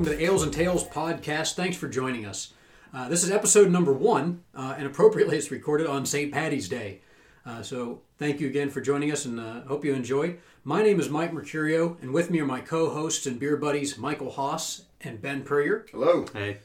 Hi, everyone. Welcome to the Ales and Tales podcast. Thanks for joining us. Uh, this is episode number one, uh, and appropriately, it's recorded on St. Patty's Day. Uh, so, thank you again for joining us, and uh, hope you enjoy. My name is Mike Mercurio, and with me are my co-hosts and beer buddies Michael Haas and Ben Purrier. Hello. Hey.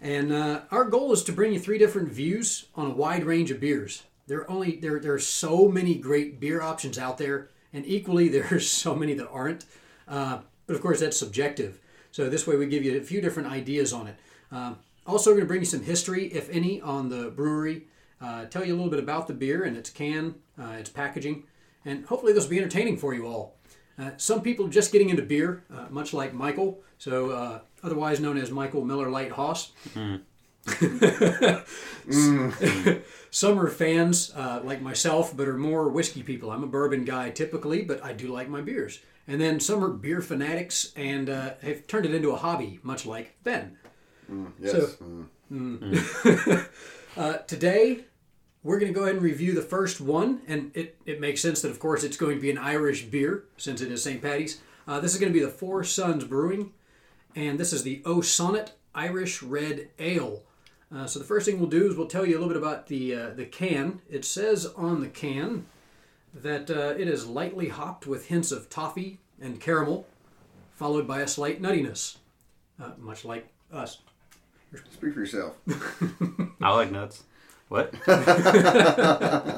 And uh, our goal is to bring you three different views on a wide range of beers. There are only there there are so many great beer options out there, and equally there are so many that aren't. Uh, but of course, that's subjective. So this way, we give you a few different ideas on it. Uh, also, we're going to bring you some history, if any, on the brewery. Uh, tell you a little bit about the beer and its can, uh, its packaging, and hopefully this will be entertaining for you all. Uh, some people just getting into beer, uh, much like Michael, so uh, otherwise known as Michael Miller Lite Haas. Some are fans uh, like myself, but are more whiskey people. I'm a bourbon guy typically, but I do like my beers. And then some are beer fanatics and uh, have turned it into a hobby, much like Ben. Yes. So- Mm. Uh, today, we're going to go ahead and review the first one, and it, it makes sense that, of course, it's going to be an Irish beer since it is St. Patty's. Uh, this is going to be the Four Sons Brewing, and this is the O Sonnet Irish Red Ale. Uh, so the first thing we'll do is we'll tell you a little bit about the uh, the can. It says on the can that uh, it is lightly hopped with hints of toffee and caramel, followed by a slight nuttiness, uh, much like us. Speak for yourself. I like nuts. What?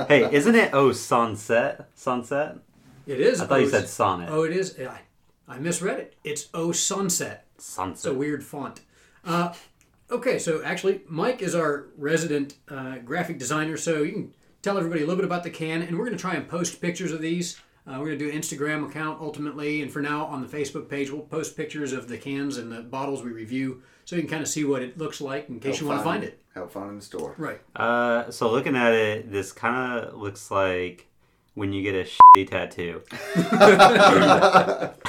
hey, isn't it oh sunset? Sunset? It is. I thought you said sonnet. Oh, it is. I, I misread it. It's O Sunset. Sunset. It's a weird font. Uh, okay, so actually, Mike is our resident uh, graphic designer, so you can tell everybody a little bit about the can, and we're going to try and post pictures of these. Uh, we're going to do an Instagram account ultimately, and for now on the Facebook page, we'll post pictures of the cans and the bottles we review, so you can kind of see what it looks like in case you want to find it. Help find it in the store. Right. Uh, so looking at it, this kind of looks like when you get a shitty tattoo.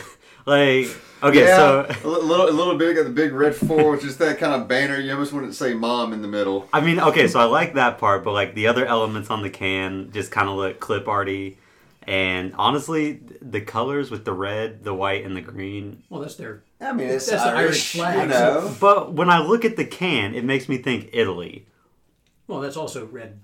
like, okay, yeah, so a little, a little bit. Got the big red four, which is that kind of banner. You almost wouldn't say "mom" in the middle. I mean, okay, so I like that part, but like the other elements on the can just kind of look clip arty. And honestly, the colors with the red, the white, and the green. Well, that's their. I mean, it's That's the Irish flag, You know, But when I look at the can, it makes me think Italy. Well, that's also red.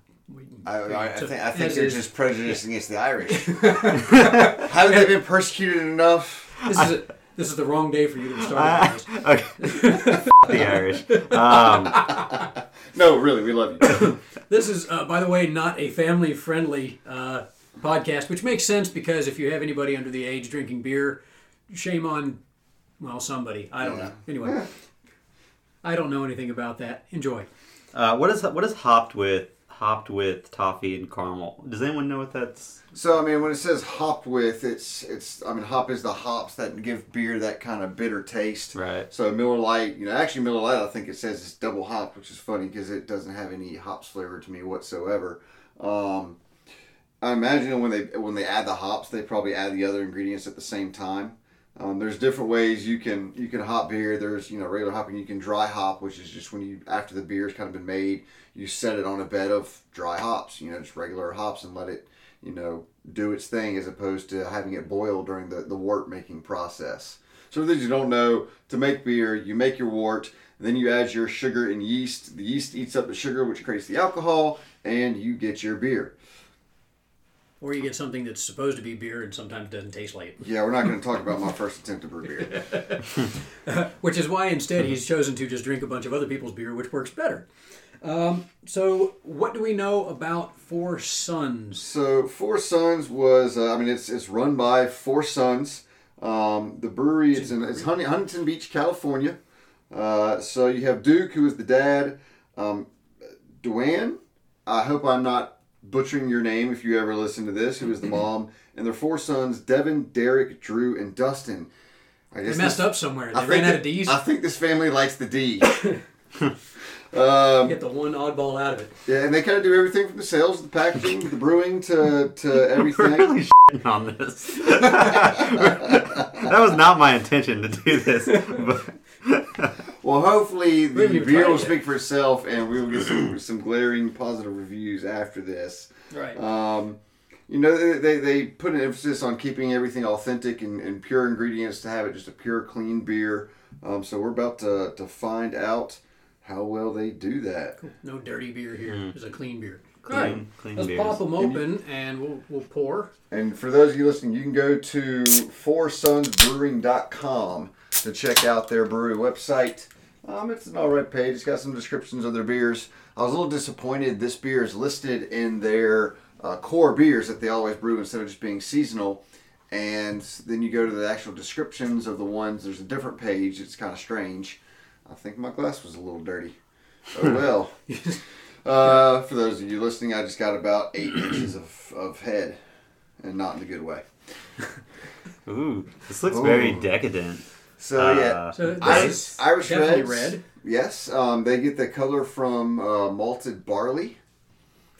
I, I, I think, I think as you're is- just prejudiced against the Irish. Haven't they been persecuted enough? This is a, this is the wrong day for you to start. I- this. okay. the Irish. Um, No, really, we love you. This is, uh, by the way, not a family friendly uh, podcast, which makes sense because if you have anybody under the age drinking beer, shame on, well, somebody. I don't know. Anyway, I don't know anything about that. Enjoy. uh, what is what is hopped with hopped with toffee and caramel? Does anyone know what that's? So I mean, when it says hopped with, it's it's. I mean, hop is the hops that give beer that kind of bitter taste. Right. So Miller Lite, you know, actually Miller Lite, I think it says it's double hopped, which is funny because it doesn't have any hops flavor to me whatsoever. Um, I imagine when they when they add the hops, they probably add the other ingredients at the same time. Um, there's different ways you can you can hop beer. There's you know regular hopping. You can dry hop, which is just when you after the beer's kind of been made, you set it on a bed of dry hops. You know, just regular hops and let it you know do its thing as opposed to having it boil during the the wort making process. So for those you don't know, to make beer, you make your wort, then you add your sugar and yeast. The yeast eats up the sugar, which creates the alcohol, and you get your beer. Or you get something that's supposed to be beer and sometimes doesn't taste like it. Yeah, we're not going to talk about my first attempt to brew beer. Which is why instead he's chosen to just drink a bunch of other people's beer, which works better. Um, so, what do we know about Four Sons? So Four Sons was, uh, I mean, it's it's run by Four Sons. Um, the brewery is in it's Hun- Huntington Beach, California. Uh, so you have Duke, who is the dad. Um, Duane, I hope I'm not butchering your name if you ever listen to this. Who is the mom? And their four sons: Devin, Derek, Drew, and Dustin. I They guess messed this- up somewhere. They I ran think out that- of D's. I think this family likes the D. um, Get the one oddball out of it. yeah, and they kind of do everything from the sales, the packaging, the brewing to to We're everything. really shitting on this. that was not my intention to do this. But Well, hopefully We haven't the even beer will speak for itself, and we will get some, some glaring positive reviews after this. Right. Um, you know, they, they, they put an emphasis on keeping everything authentic and, and pure ingredients to have it just a pure, clean beer. Um, so we're about to, to find out how well they do that. No dirty beer here. It's a clean beer. Clean- All right, clean let's beers. pop them open and we'll we'll pour. And for those of you listening, you can go to foursonsbrewing.com to check out their brewery website. Um, it's an alright page. It's got some descriptions of their beers. I was a little disappointed. This beer is listed in their uh, core beers that they always brew instead of just being seasonal. And then you go to the actual descriptions of the ones. There's a different page. It's kind of strange. I think my glass was a little dirty. Oh well. Uh, for those of you listening, I just got about eight inches of, of head, and not in a good way. Ooh, this looks very decadent. So yeah, Uh, So Irish, Irish Reds, red. Yes, um, they get the color from uh, malted barley,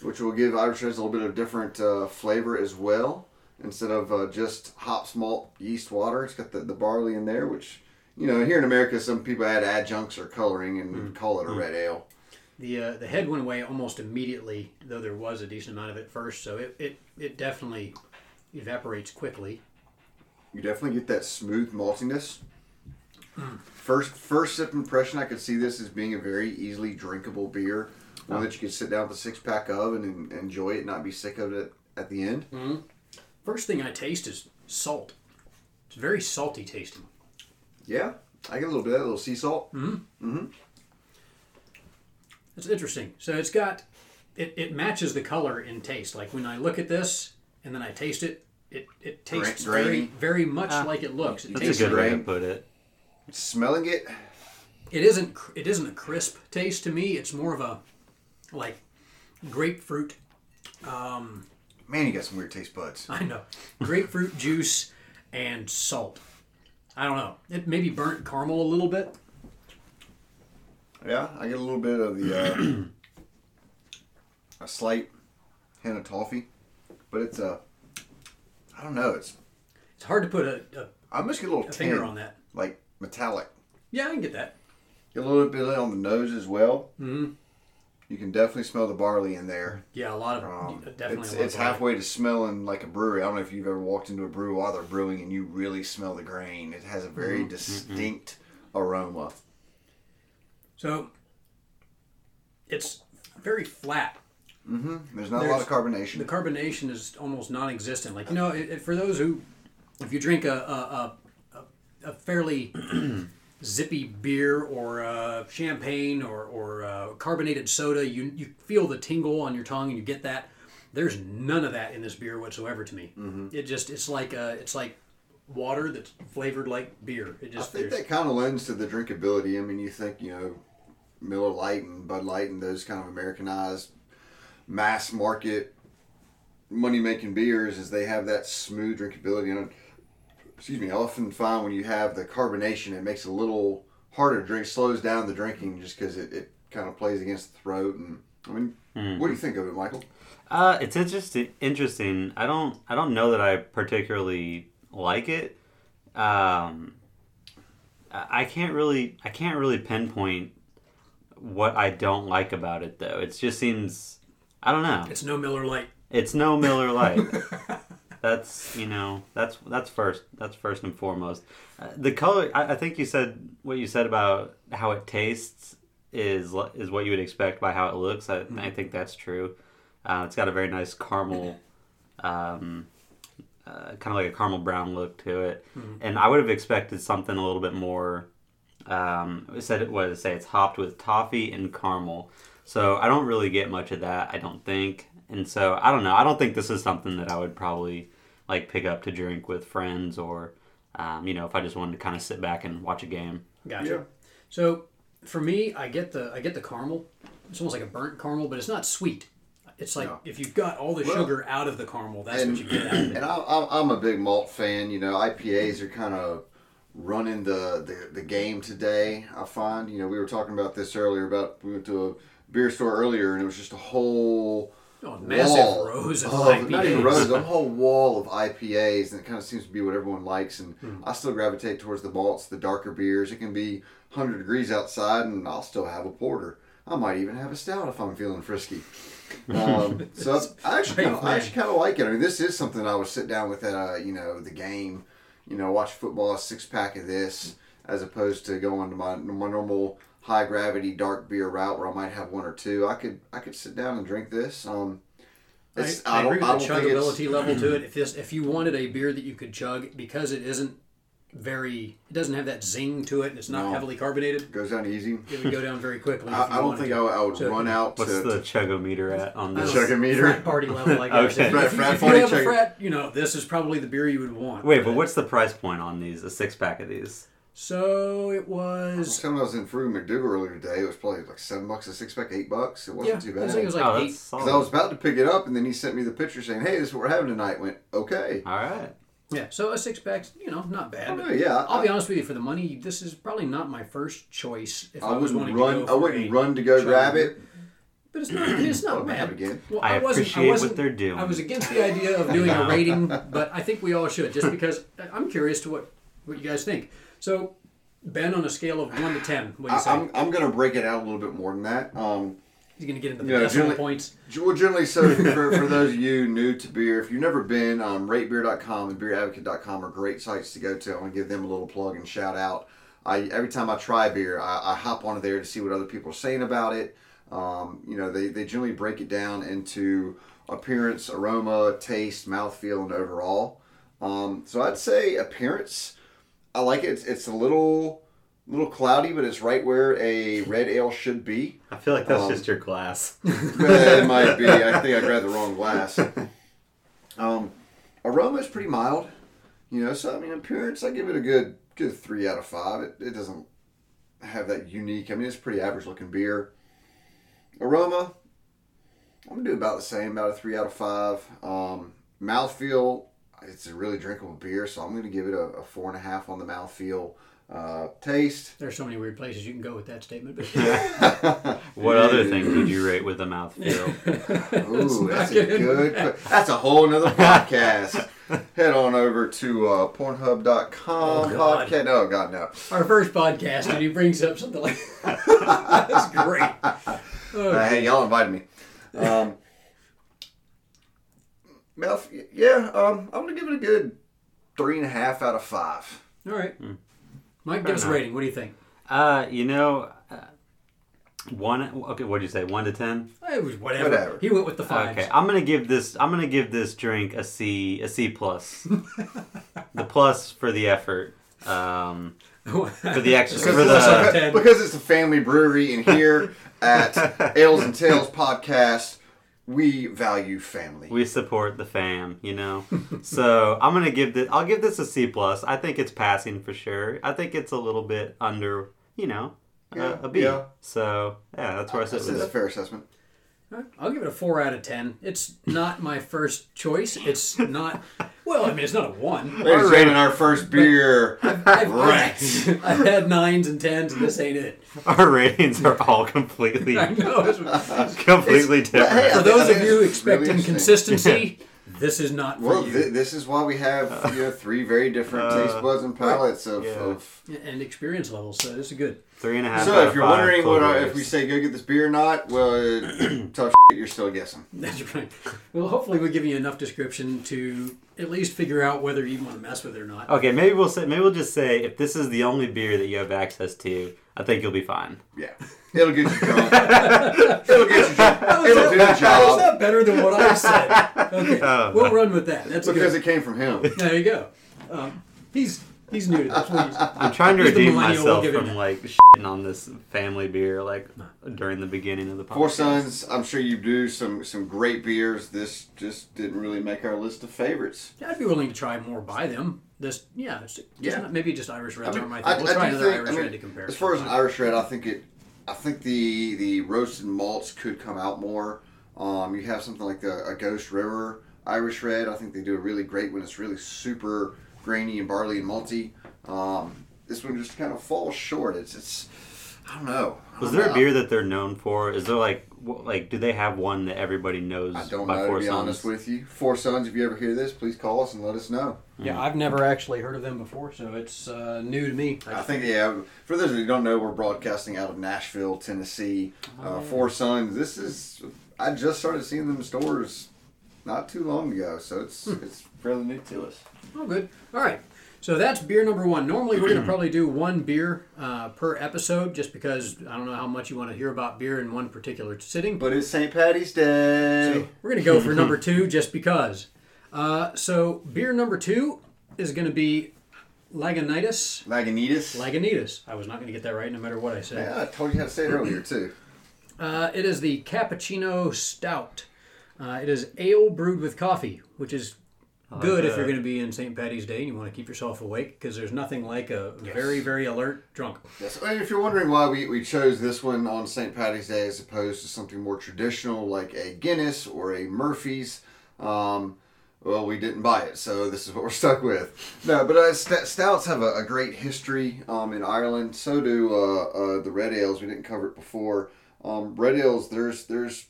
which will give Irish Reds a little bit of different uh, flavor as well. Instead of uh, just hops, malt, yeast, water, it's got the, the barley in there, which you know here in America some people add adjuncts or coloring and Mm. call it a red ale. The uh, the head went away almost immediately, though there was a decent amount of it first. So it, it, it definitely evaporates quickly. You definitely get that smooth maltiness. First first sip impression, I could see this as being a very easily drinkable beer, one that oh. you could sit down with a six pack of and, en- enjoy it, not be sick of it at the end. Mm-hmm. First thing I taste is salt. It's very salty tasting. Yeah, I get a little bit of that, a little sea salt. Mm-hmm. Mm-hmm. It's interesting. So it's got it, it matches the color in taste. Like when I look at this and then I taste it, it, it tastes Gra- very very much ah. like it looks. It That's tastes a good way to great. put it. Smelling it, it isn't it isn't a crisp taste to me. It's more of a like grapefruit. Um, man, you got some weird taste buds. I know grapefruit juice and salt. I don't know. It maybe burnt caramel a little bit. Yeah, I get a little bit of the uh, a slight hint of toffee, but it's a I don't know. It's It's hard to put a, a, I must get a little a finger on that. like metallic. Yeah, I can get that. Get a little bit on the nose as well. Mm-hmm. You can definitely smell the barley in there. Yeah, a lot of Um, definitely. it's it's halfway to smelling like a brewery. I don't know if you've ever walked into a brewery while they're brewing and you really smell the grain. It has a very Mm-hmm. distinct aroma. So it's very flat. There's not a lot of carbonation. The carbonation is almost non-existent. Like you know, it, it- for those who, if you drink a a, a, fairly zippy beer or uh, champagne or or uh, carbonated soda, you you feel the tingle on your tongue and you get that. There's none of that in this beer whatsoever to me. Mm-hmm. It just it's like uh, it's like water that's flavored like beer. It I just think that kind of lends to the drinkability. I mean, you think you know Miller Lite and Bud Light and those kind of Americanized mass market money making beers is they have that smooth drinkability and excuse me I often find when you have the carbonation it makes it a little harder to drink slows down the drinking just because it, it kind of plays against the throat and I mean what do you think of it Michael Uh, it's interesting. Interesting. I don't. I don't know that I particularly like it. Um, I I can't really. I can't really pinpoint what I don't like about it though. It just seems. I don't know. it's no Miller Lite. It's no Miller Lite. that's you know that's that's first that's first and foremost. Uh, the color. I, I think you said what you said about how it tastes is is what you would expect by how it looks. I, I think that's true. Uh, it's got a very nice caramel, um, uh, kind of like a caramel brown look to it, and I would have expected something a little bit more. Um, it said it what did say? It's hopped with toffee and caramel. So I don't really get much of that. I don't think, and so I don't know. I don't think this is something that I would probably like pick up to drink with friends or, um, you know, if I just wanted to kind of sit back and watch a game. Gotcha. Yeah. So for me, I get the I get the caramel. It's almost like a burnt caramel, but it's not sweet. It's like No. if you've got all the Well, sugar out of the caramel, that's and- what you get out of it. and I, I'm, I'm a big malt fan you know IPAs are kind of running the, the the game today I find you know we were talking about this earlier about we went to a beer store earlier and it was just a whole Oh, massive wall rows of of- Not even rows, a whole wall of IPAs, and it kind of seems to be what everyone likes. And Hmm. I still gravitate towards the malts, the darker beers. It can be 100 degrees outside, and I'll still have a porter. I might even have a stout if I'm feeling frisky. Um, so I actually kind of, I actually kind of like it. I mean, this is something I would sit down with at uh, you know the game, you know, watch football, a six pack of this, as opposed to going to my my normal high gravity dark beer route where I might have one or two. I could I could sit down and drink this. Um, I, it's- I don't- agree I with the don't think it's- chuggability level to it. If this, if you wanted a beer that you could chug because it isn't very, it doesn't have that zing to it, and it's not No. heavily carbonated, goes down easy. it would go down very quickly. I, I don't think I, would- I would So- run out What's to, the to chugometer at on I this? don't chugometer? Frat party level, I guess. Okay. If, Frat- if, frat if you party have a frat, you know, this is probably the beer you would want. Wait, for but what's the price point on these? A six pack of these? So it was. Something I was in Frugal MacDoogal earlier today. It was probably like seven bucks a six pack, eight bucks. It wasn't too bad. I bad. think it was like oh, eight. Because. I was about to pick it up, and then he sent me the picture saying, "Hey, this is what we're having tonight." I Went okay. All right. Yeah, so a six pack, you know, not bad. Oh, but yeah, I'll I- be honest with you. For the money, this is probably not my first choice. If I, I was wouldn't wanting run. to go I wouldn't run to go chug grab it. But it's not. It's not bad. again. Well, I wasn't- appreciate what wasn't- they're doing. I was against the idea of doing a rating, but I think we all should, just because I'm curious to what what you guys think. So, Ben, on a scale of one to ten, what do you I, say? I'm, I'm going to break it out a little bit more than that. Um, He's going to get into the Yeah, decimal generally- points. Well, generally, so for, for those of you new to beer, if you've never been, um, ratebeer.com and beeradvocate.com are great sites to go to. I want to give them a little plug and shout out. I every time I try beer, I, I hop onto there to see what other people are saying about it. Um, you know, they, they generally break it down into appearance, aroma, taste, mouthfeel, and overall. Um, so I'd say appearance. I like it. It's, it's a little little cloudy, but it's right where a red ale should be. I feel like that's Um, just your glass. It might be. I think I grabbed the wrong glass. Um, aroma is pretty mild, you know. So I mean, appearance, I give it a good good three out of five. It, it doesn't have that unique. I mean, it's a pretty average looking beer. Aroma, I'm gonna do about the same, about a three out of five. Um, mouthfeel, it's a really drinkable beer, so I'm gonna give it a, a four and a half on the mouthfeel. Uh, taste, There's so many weird places you can go with that statement. But what other things would you rate with a mouthfeel? Ooh, that's a good. good. That's a whole nother podcast. Head on over to uh, Pornhub.com Oh, God. podcast. Oh God, no. our first podcast, and he brings up something like that's great. Oh, Uh, hey, y'all invited me. Um, mouth, yeah. Um, I'm gonna give it a good three and a half out of five. all right. Hmm. Mike, give us a rating. What do you think? Uh, you know, uh, one. Okay, what did you say? One to ten. It was whatever. Whatever. He went with the five. Okay, I'm gonna give this. I'm gonna give this drink a C. A C plus. the plus for the effort. Um, for the extra. For Plus out of the. because it's a family brewery, in here at Ales and Tales podcast, we value family. We support the fam, you know. so I'm gonna give this. I'll give this a C plus. I think it's passing for sure. I think it's a little bit under, you know, Yeah, a, a B. yeah. So yeah, that's where I sit That's, with that's a fair assessment. I'll give it a four out of ten. It's not my first choice. It's not. Well, I mean, it's not a one. Ladies and gentlemen, our first beer. I've, Right. I've had nines and tens, and this ain't it. Our ratings are all completely, I know. it's- completely It's- but hey, different. For those of you it's really expecting interesting. consistency, this is not for Well, you. th- this is why we have you know three very different Uh, taste buds and palates of. yeah. of and experience levels, so this is good. Three and a half. so out if of you're five wondering what our, Clovers. if we say go get this beer or not, well, tough shit, you're still guessing. That's right. Well, hopefully, we'll give you enough description to at least figure out whether you want to mess with it or not. Okay, maybe we'll say. Maybe we'll just say if this is the only beer that you have access to, I think you'll be fine. Yeah, it'll get you drunk. it'll get you drunk. It'll do the How is job that better than what I said? Okay, Oh, we'll my- run with that. That's because good. it came from him. There you go. Um, he's he's new to this. Please. I'm trying to He's the redeem millennial, myself we'll give him from that. like shitting on this family beer like during the beginning of the podcast. Four Sons. I'm sure you do some some great beers. This just didn't really make our list of favorites. Yeah, I'd be willing to try more by them. This, yeah, it's just Yeah. not- maybe just Irish Reds I mean, are my I- We'll I try do another think- Irish I mean, Red to compare. As far as an Irish red, I think it, I think the the roasted malts could come out more. Um, you have something like the, a Ghost River Irish red. I think they do a really great when it's really super grainy and barley and malty. Um, this one just kind of falls short. It's it's I don't know. I Was don't there a beer that they're known for? Is there like like do they have one that everybody knows I don't by know Four to be Sons? honest with you. Four Sons. If you ever hear this, please call us and let us know. yeah, I've never actually heard of them before, so it's uh, new to me. I think yeah. For those of you who don't know, we're broadcasting out of Nashville, Tennessee. Uh, Four Sons. This is I just started seeing them in stores not too long ago, so it's it's fairly new to us. Oh, good. All right. So that's beer number one. Normally, we're going to probably do one beer uh, per episode just because I don't know how much you want to hear about beer in one particular sitting. But it's St. Patty's Day. So we're going to go for number two just because. Uh, so, beer number two is going to be Lagunitas. Lagunitas. Lagunitas. I was not going to get that right no matter what I said. yeah, I told you how to say it earlier too. Uh, it is the Cappuccino Stout. Uh, it is ale brewed with coffee, which is like good if you're going to be in St. Patty's Day and you want to keep yourself awake because there's nothing like a very, very alert drunk. Yes, and if you're wondering why we, we chose this one on St. Patty's Day as opposed to something more traditional like a Guinness or a Murphy's, um, well, we didn't buy it, so this is what we're stuck with. No, but uh, st- stouts have a, a great history um, in Ireland. So do uh, uh, the red ales. We didn't cover it before. Um, red ales, there's there's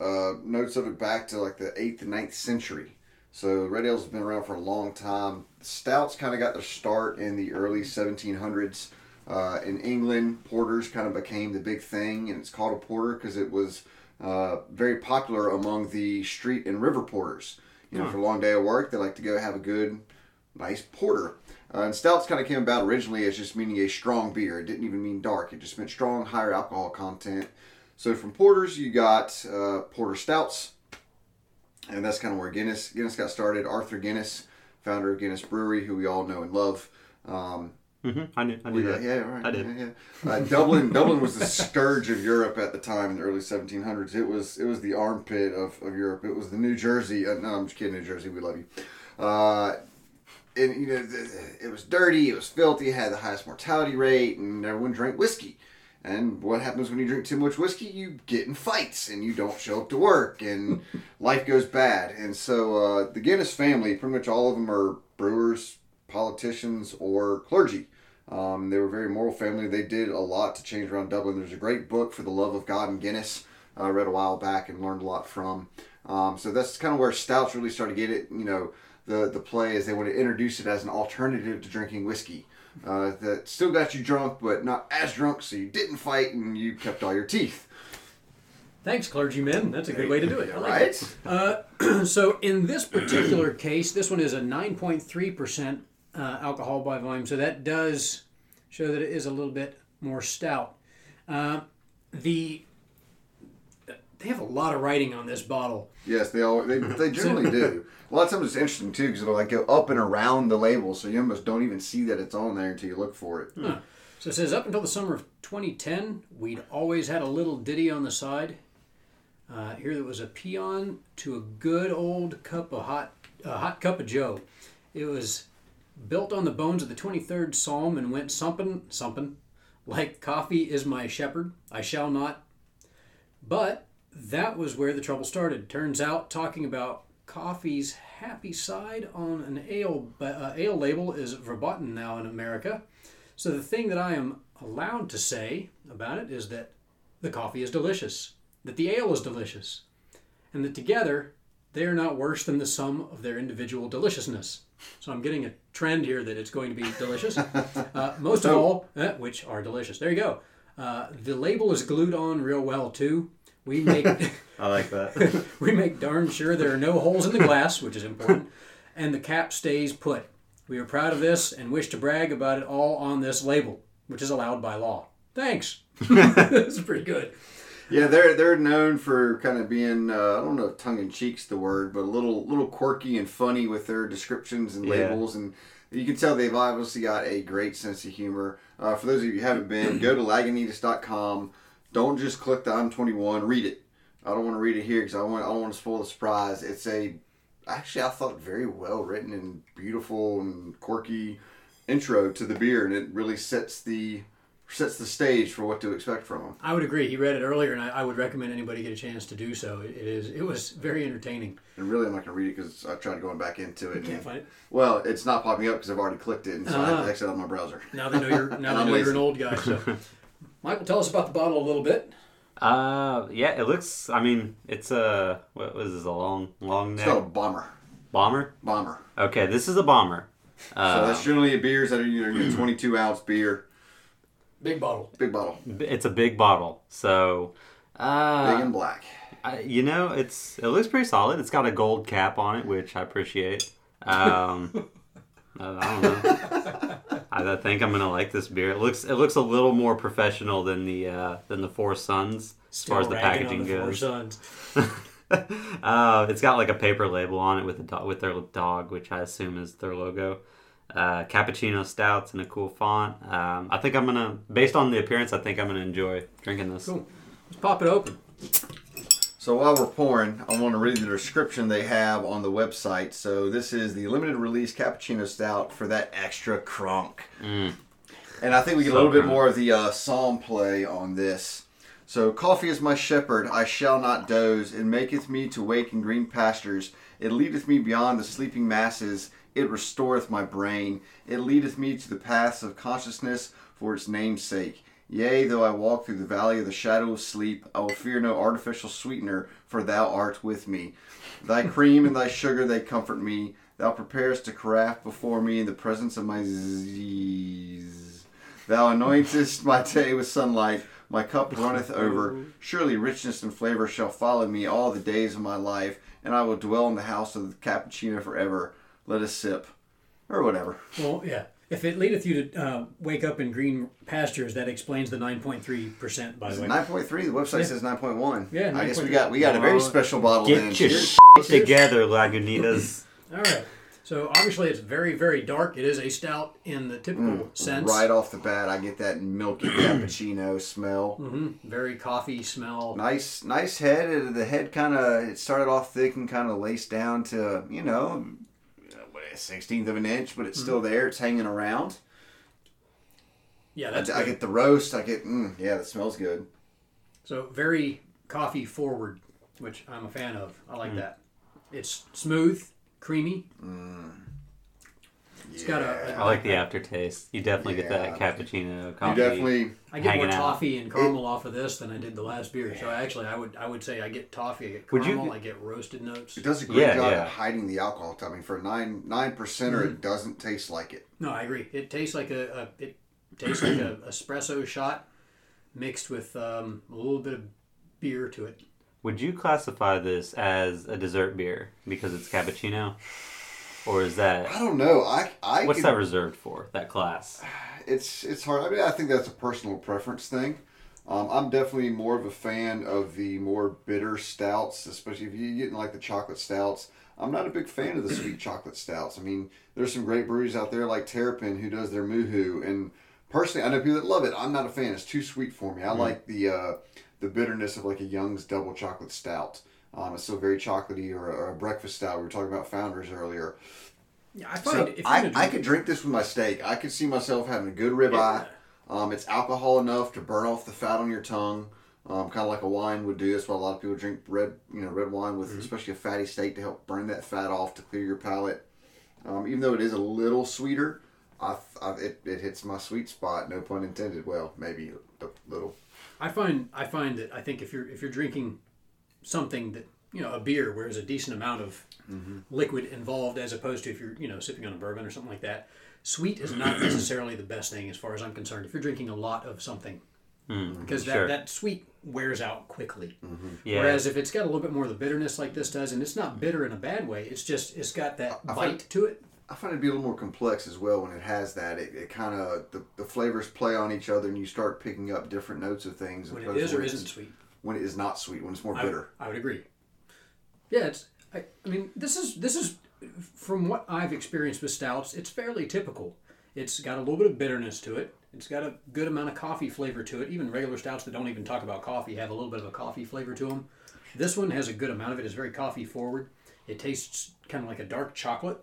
uh, notes of it back to like the eighth and 9th century. So red ales have been around for a long time. Stouts kind of got their start in the early 1700s. Uh, in England, porters kind of became the big thing, and it's called a porter because it was uh, very popular among the street and river porters. You know, for a long day of work, they like to go have a good, nice porter. Uh, and stouts kind of came about originally as just meaning a strong beer. It didn't even mean dark. It just meant strong, higher alcohol content. So from porters, you got uh, porter stouts, and that's kind of where Guinness Guinness got started. Arthur Guinness, founder of Guinness Brewery, who we all know and love. Um, hmm I knew. I knew yeah, that. yeah, right. I did. Yeah, yeah. Uh, Dublin, Dublin was the scourge of Europe at the time in the early 1700s. It was, it was the armpit of, of Europe. It was the New Jersey. Uh, no, I'm just kidding, New Jersey. We love you. Uh, and you know, it was dirty. It was filthy. It had the highest mortality rate, and everyone drank whiskey. And what happens when you drink too much whiskey? You get in fights, and you don't show up to work, and life goes bad. And so, uh, the Guinness family, pretty much all of them are brewers, politicians, or clergy. Um, they were a very moral family. They did a lot to change around Dublin. There's a great book for the love of God and Guinness. I read a while back and learned a lot from. Um, so that's kind of where stouts really started to get it. You know, the the play is they want to introduce it as an alternative to drinking whiskey. Uh, that still got you drunk, but not as drunk, so you didn't fight and you kept all your teeth. Thanks, clergymen. That's a good way to do it. I like it. Uh, so in this particular case, this one is a 9.3% uh, alcohol by volume. So that does show that it is a little bit more stout. Uh, the they have a lot of writing on this bottle. Yes, they all they, they generally do. A lot of times it's interesting too because it'll like go up and around the label, so you almost don't even see that it's on there until you look for it. Huh. So it says up until the summer of 2010, we'd always had a little ditty on the side. Uh, here there was a paean to a good old cup of hot, a hot cup of Joe. It was built on the bones of the 23rd Psalm and went something, something, like coffee is my shepherd, I shall not. But that was where the trouble started. Turns out, talking about coffee's happy side on an ale uh, ale label is verboten now in America. So the thing that I am allowed to say about it is that the coffee is delicious, that the ale is delicious, and that together they are not worse than the sum of their individual deliciousness. So I'm getting a trend here that it's going to be delicious. Uh, most of all, eh, which are delicious. There you go. Uh, the label is glued on real well too. We make I like that. we make darn sure there are no holes in the glass, which is important, and the cap stays put. We are proud of this and wish to brag about it all on this label, which is allowed by law. Thanks. this is pretty good. Yeah, they're they're known for kind of being uh, I don't know if tongue in cheek's the word, but a little little quirky and funny with their descriptions and Yeah. labels, and you can tell they've obviously got a great sense of humor. Uh, for those of you who haven't been, go to lagunitas.com. Don't just click the I'm 21. Read it. I don't want to read it here because I want I don't want to spoil the surprise. It's a actually I thought very well written and beautiful and quirky intro to the beer, and it really sets the sets the stage for what to expect from them. I would agree. He read it earlier, and I, I would recommend anybody get a chance to do so. It, it is. It was very entertaining. And really, I'm not going to read it because I tried going back into it. Can't and- find it. well, it's not popping up because I've already clicked it, and so I have Ah. to exit out my browser. Now they know you're. Now they know you're an old guy. So, Michael, tell us about the bottle a little bit. Uh, yeah, it looks. I mean, it's a what was this? A long, long It's neck called a bomber. bomber. Bomber. Okay, this is a bomber. so Uh, that's generally a beers that are you know, your 22 ounce beer, Big bottle. big bottle, it's a big bottle. So, uh, big and black. I, you know, it's it looks pretty solid. It's got a gold cap on it, which I appreciate. Um, I don't know. I think I'm gonna like this beer. It looks it looks a little more professional than the uh, than the Four Sons as far as the ragging on packaging the Four goes. Uh, it's got like a paper label on it with a dog, with their dog, which I assume is their logo. Uh, cappuccino stouts in a cool font. Um, I think I'm gonna, based on the appearance, I think I'm gonna enjoy drinking this. Cool. Let's pop it open. So while we're pouring, I want to read the description they have on the website. So this is the limited release cappuccino stout for that extra crunk. Mm. And I think we get So a little bit more of the uh, psalm play on this. So coffee is my shepherd, I shall not doze. It maketh me to wake in green pastures. It leadeth me beyond the sleeping masses. It restoreth my brain. It leadeth me to the paths of consciousness for its name's sake. Yea, though I walk through the valley of the shadow of sleep, I will fear no artificial sweetener, for thou art with me. Thy cream and thy sugar, they comfort me. Thou preparest a carafe before me in the presence of my Z's. Thou anointest my day with sunlight. My cup runneth over. Surely richness and flavor shall follow me all the days of my life, and I will dwell in the house of the cappuccino forever. Let us sip. Or whatever. Well, yeah. If it leadeth you to uh, wake up in green pastures, that explains the 9.3%, by the way. Nine point three. The website Yeah. says nine point one. Yeah, I guess we got we got a very special bottle. then. Get your Cheers. shit together, Lagunitas. All right. So obviously it's very, very dark. It is a stout in the typical sense. Right off the bat, I get that milky cappuccino smell. hmm Very coffee smell. Nice, nice head. The head kind of it started off thick and kind of laced down to you know, what a sixteenth of an inch, but it's still mm-hmm. there. It's hanging around. Yeah, I, that's I good. get the roast. I get mm, yeah, that smells good. So very coffee forward, which I'm a fan of. I like mm. that. It's smooth, creamy. Mm. It's got a- I like the aftertaste. You definitely get that Yeah. cappuccino You coffee. definitely I get more hanging out. toffee and caramel off of this than I did the last beer. So actually, I would I would say I get toffee, I get Would you- caramel, I get roasted notes. it does a great Yeah, job yeah. at hiding the alcohol. I mean, for a nine nine percenter, it doesn't taste like it. No, I agree. It tastes like a, a it tastes like a espresso shot mixed with um, a little bit of beer to it. Would you classify this as a dessert beer because it's cappuccino, or is that I don't know. I I what's that reserved for? That class? it's it's hard. I mean, I think that's a personal preference thing. Um, I'm definitely more of a fan of the more bitter stouts, especially if you're getting like the chocolate stouts. I'm not a big fan of the sweet chocolate stouts. I mean, there's some great breweries out there like Terrapin who does their Moo-Hoo, and personally, I know people that love it. I'm not a fan. It's too sweet for me. I like the uh, the bitterness of like a Young's double chocolate stout. Um, it's still very chocolatey, or, a- or a breakfast style. We were talking about Founders earlier. Yeah, I find So if I, gonna I could drink this with my steak. I could see myself having a good ribeye. Um, it's alcohol enough to burn off the fat on your tongue, um, kind of like a wine would do. That's why a lot of people drink red, you know, red wine Mm-hmm. with especially a fatty steak to help burn that fat off to clear your palate. Um, even though it is a little sweeter, I, I, it, it hits my sweet spot. No pun intended. Well, maybe a little. I find I find that I think if you're if you're drinking something that you know a beer where there's a decent amount of mm-hmm. liquid involved as opposed to if you're you know sipping on a bourbon or something like that, sweet is not necessarily the best thing as far as I'm concerned. If you're drinking a lot of something, mm, because that, sure. that sweet wears out quickly. Mm-hmm. Yeah. Whereas if it's got a little bit more of the bitterness like this does, and it's not bitter in a bad way, it's just it's got that bite to it. I find it to be a little more complex as well when it has that. It, it kind of the, the flavors play on each other, and you start picking up different notes of things. When it opposed is to or when isn't sweet. When it is not sweet, when it's more I, bitter. I would agree. Yeah, it's. I, I mean, this is this is from what I've experienced with stouts. It's fairly typical. It's got a little bit of bitterness to it. It's got a good amount of coffee flavor to it. Even regular stouts that don't even talk about coffee have a little bit of a coffee flavor to them. This one has a good amount of it. It's very coffee forward. It tastes kind of like a dark chocolate.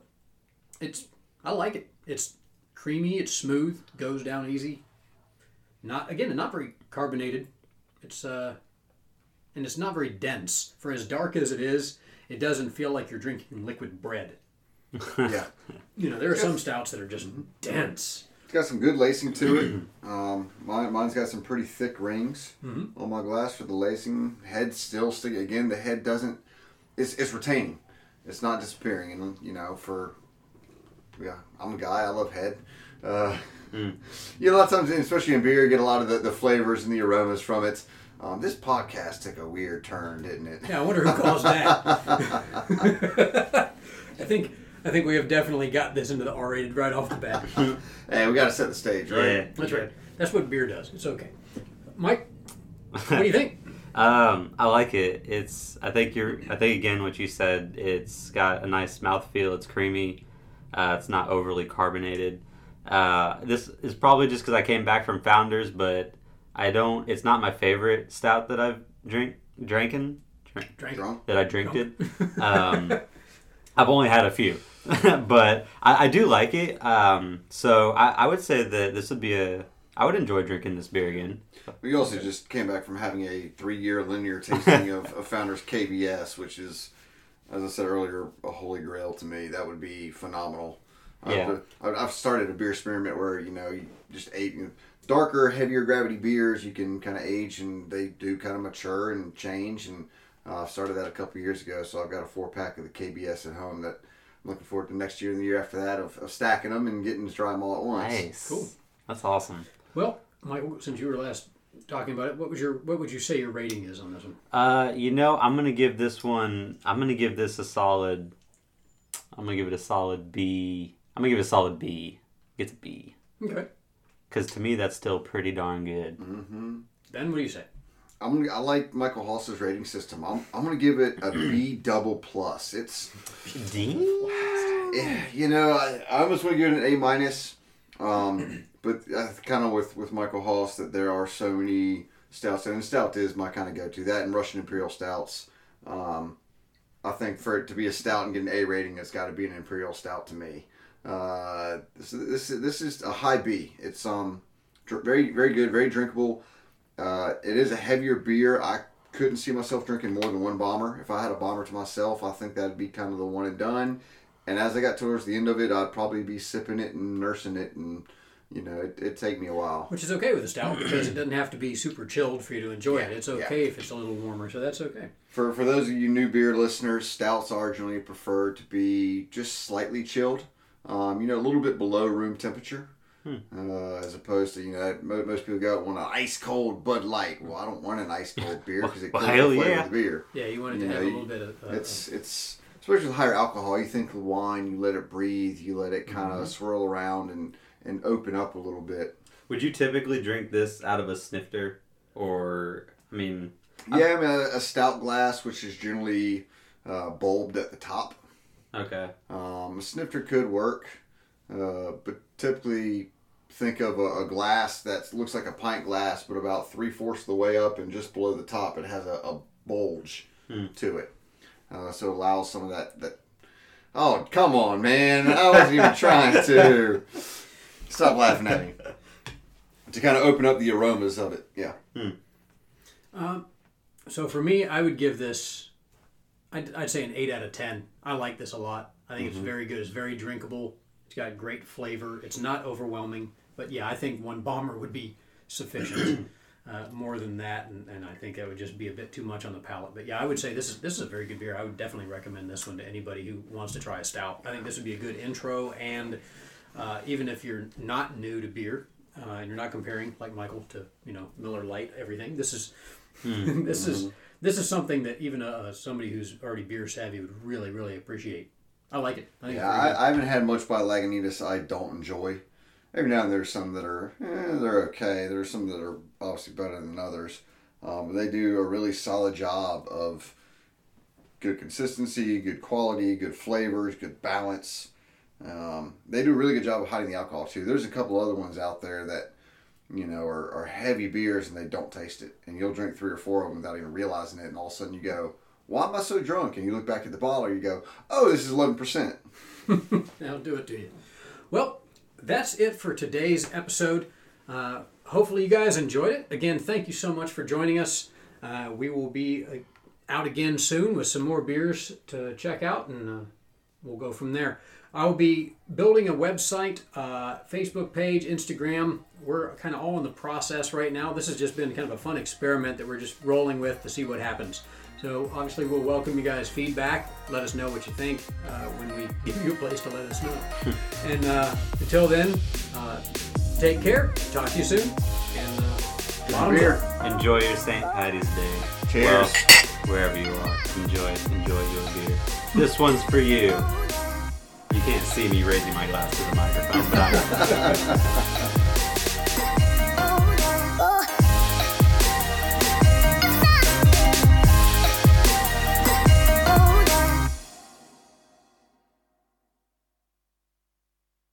It's. I like it. It's creamy. It's smooth. Goes down easy. Not again. Not very carbonated. It's uh and it's not very dense. For as dark as it is, it doesn't feel like you're drinking liquid bread. yeah, You know, there are some stouts that are just dense. it's got some good lacing to it. Um, mine, mine's got some pretty thick rings Mm-hmm. on my glass for the lacing. Head still stick. Again, the head doesn't. It's it's retaining. It's not disappearing. And you know, for yeah, I'm a guy. I love head. Uh, Mm. You know, a lot of times, especially in beer, you get a lot of the, the flavors and the aromas from it. Um, this podcast took a weird turn, didn't it? Yeah, I wonder who caused that. I think I think we have definitely got this into the R-rated right off the bat. Hey, we got to set the stage, right? Yeah. That's right. That's what beer does. It's okay. Mike, what do you think? Um, I like it. It's. I think you're. I think again what you said. It's got a nice mouthfeel. It's creamy. Uh, it's not overly carbonated. Uh, this is probably just because I came back from Founders, but I don't. It's not my favorite stout that I've drink drinking drink. Drunk? that I drinked it. Um, I've only had a few, but I, I do like it. Um, so I, I would say that this would be a. I would enjoy drinking this beer again. We also just came back from having a three-year linear tasting of, of Founders KBS, which is, as I said earlier, a holy grail to me. That would be phenomenal. Yeah. I've, I've started a beer experiment where you know you just ate darker, heavier gravity beers. You can kind of age and they do kind of mature and change. And uh, I've started that a couple years ago, so I've got a four-pack of the KBS at home that I'm looking forward to next year and the year after that of, of stacking them and getting to try them all at once. Nice. Cool. That's awesome. Well, Mike, since you were last talking about it, what was your what would you say your rating is on this one? Uh, you know, I'm gonna give this one. I'm gonna give this a solid. I'm gonna give it a solid B. I'm gonna give it a solid B. It's a B Okay. Because to me that's still pretty darn good. Mm-hmm. Ben, what do you say? I'm gonna, I like Michael Haas's rating system. I'm, I'm gonna give it a B double plus. It's D. eh, you know I, I almost want to give it an A minus, um, but uh, kind of with with Michael Haas that there are so many stouts and stout is my kind of go to that and Russian Imperial stouts. Um, I think for it to be a stout and get an A rating, it's got to be an Imperial stout to me. Uh, this, this this is a high B. It's um very very good, very drinkable. Uh, it is a heavier beer. I couldn't see myself drinking more than one bomber. If I had a bomber to myself, I think that'd be kind of the one and done. And as I got towards the end of it, I'd probably be sipping it and nursing it, and you know, it, it'd take me a while. Which is okay with a stout because it doesn't have to be super chilled for you to enjoy it. It's Yeah. okay if it's a little warmer, so that's okay. For for those of you new beer listeners, stouts are generally preferred to be just slightly chilled. Um, you know, a little bit below room temperature. Uh, as opposed to you know mo- most people go want an ice cold Bud Light. Well, I don't want an ice cold beer because it Well, kills hell the flavor yeah. of the beer. Yeah, you wanted to You have know, a little bit of. Uh, It's it's especially with higher alcohol. You think the wine, you let it breathe, you let it kind of swirl around and and open up a little bit. Would you typically drink this out of a snifter, or I mean, Yeah, I mean a, a stout glass, which is generally uh, bulbed at the top. Okay, Um, a snifter could work, uh, but typically think of a, a glass that looks like a pint glass, but about three fourths of the way up and just below the top, it has a, a bulge Hmm. to it. Uh, so it allows some of that, that. Oh, come on, man. I wasn't even trying to. Stop laughing at me. To kind of open up the aromas of it. Yeah. Um, so for me, I would give this, I'd, I'd say an 8 out of 10. I like this a lot. I think it's very good. It's very drinkable. It's got great flavor. It's not overwhelming. But yeah, I think one bomber would be sufficient. uh, more than that, and, and I think that would just be a bit too much on the palate. But yeah, I would say this is this is a very good beer. I would definitely recommend this one to anybody who wants to try a stout. I think this would be a good intro, and uh, even if you're not new to beer uh, and you're not comparing like Michael to you know Miller Lite everything, this is this is this is something that even uh, somebody who's already beer savvy would really really appreciate. I like it. I think Yeah, I, I haven't had much by Lagunitas I don't enjoy. Every now and then there's some that are, eh, they're okay. There's some that are obviously better than others. Um, but they do a really solid job of good consistency, good quality, good flavors, good balance. Um, they do a really good job of hiding the alcohol too. There's a couple other ones out there that, you know, are, are heavy beers and they don't taste it. And you'll drink three or four of them without even realizing it. And all of a sudden you go, why am I so drunk? And you look back at the bottle, you go, oh, this is 11%. That'll do it to you. Well, that's it for today's episode. Uh, hopefully, you guys enjoyed it. Again, thank you so much for joining us. Uh, we will be uh, out again soon with some more beers to check out, and uh, we'll go from there. I'll be building a website, uh, Facebook page, Instagram. We're kind of all in the process right now. This has just been kind of a fun experiment that we're just rolling with to see what happens. So obviously, we'll welcome you guys' feedback. Let us know what you think uh, when we give you a place to let us know. and uh, until then, uh, take care. Talk to you soon. And uh, bottoms Beer. enjoy your St. Patty's Day. Cheers. Well, wherever you are, enjoy enjoy your beer. This one's for you. You can't see me raising my glass to the microphone,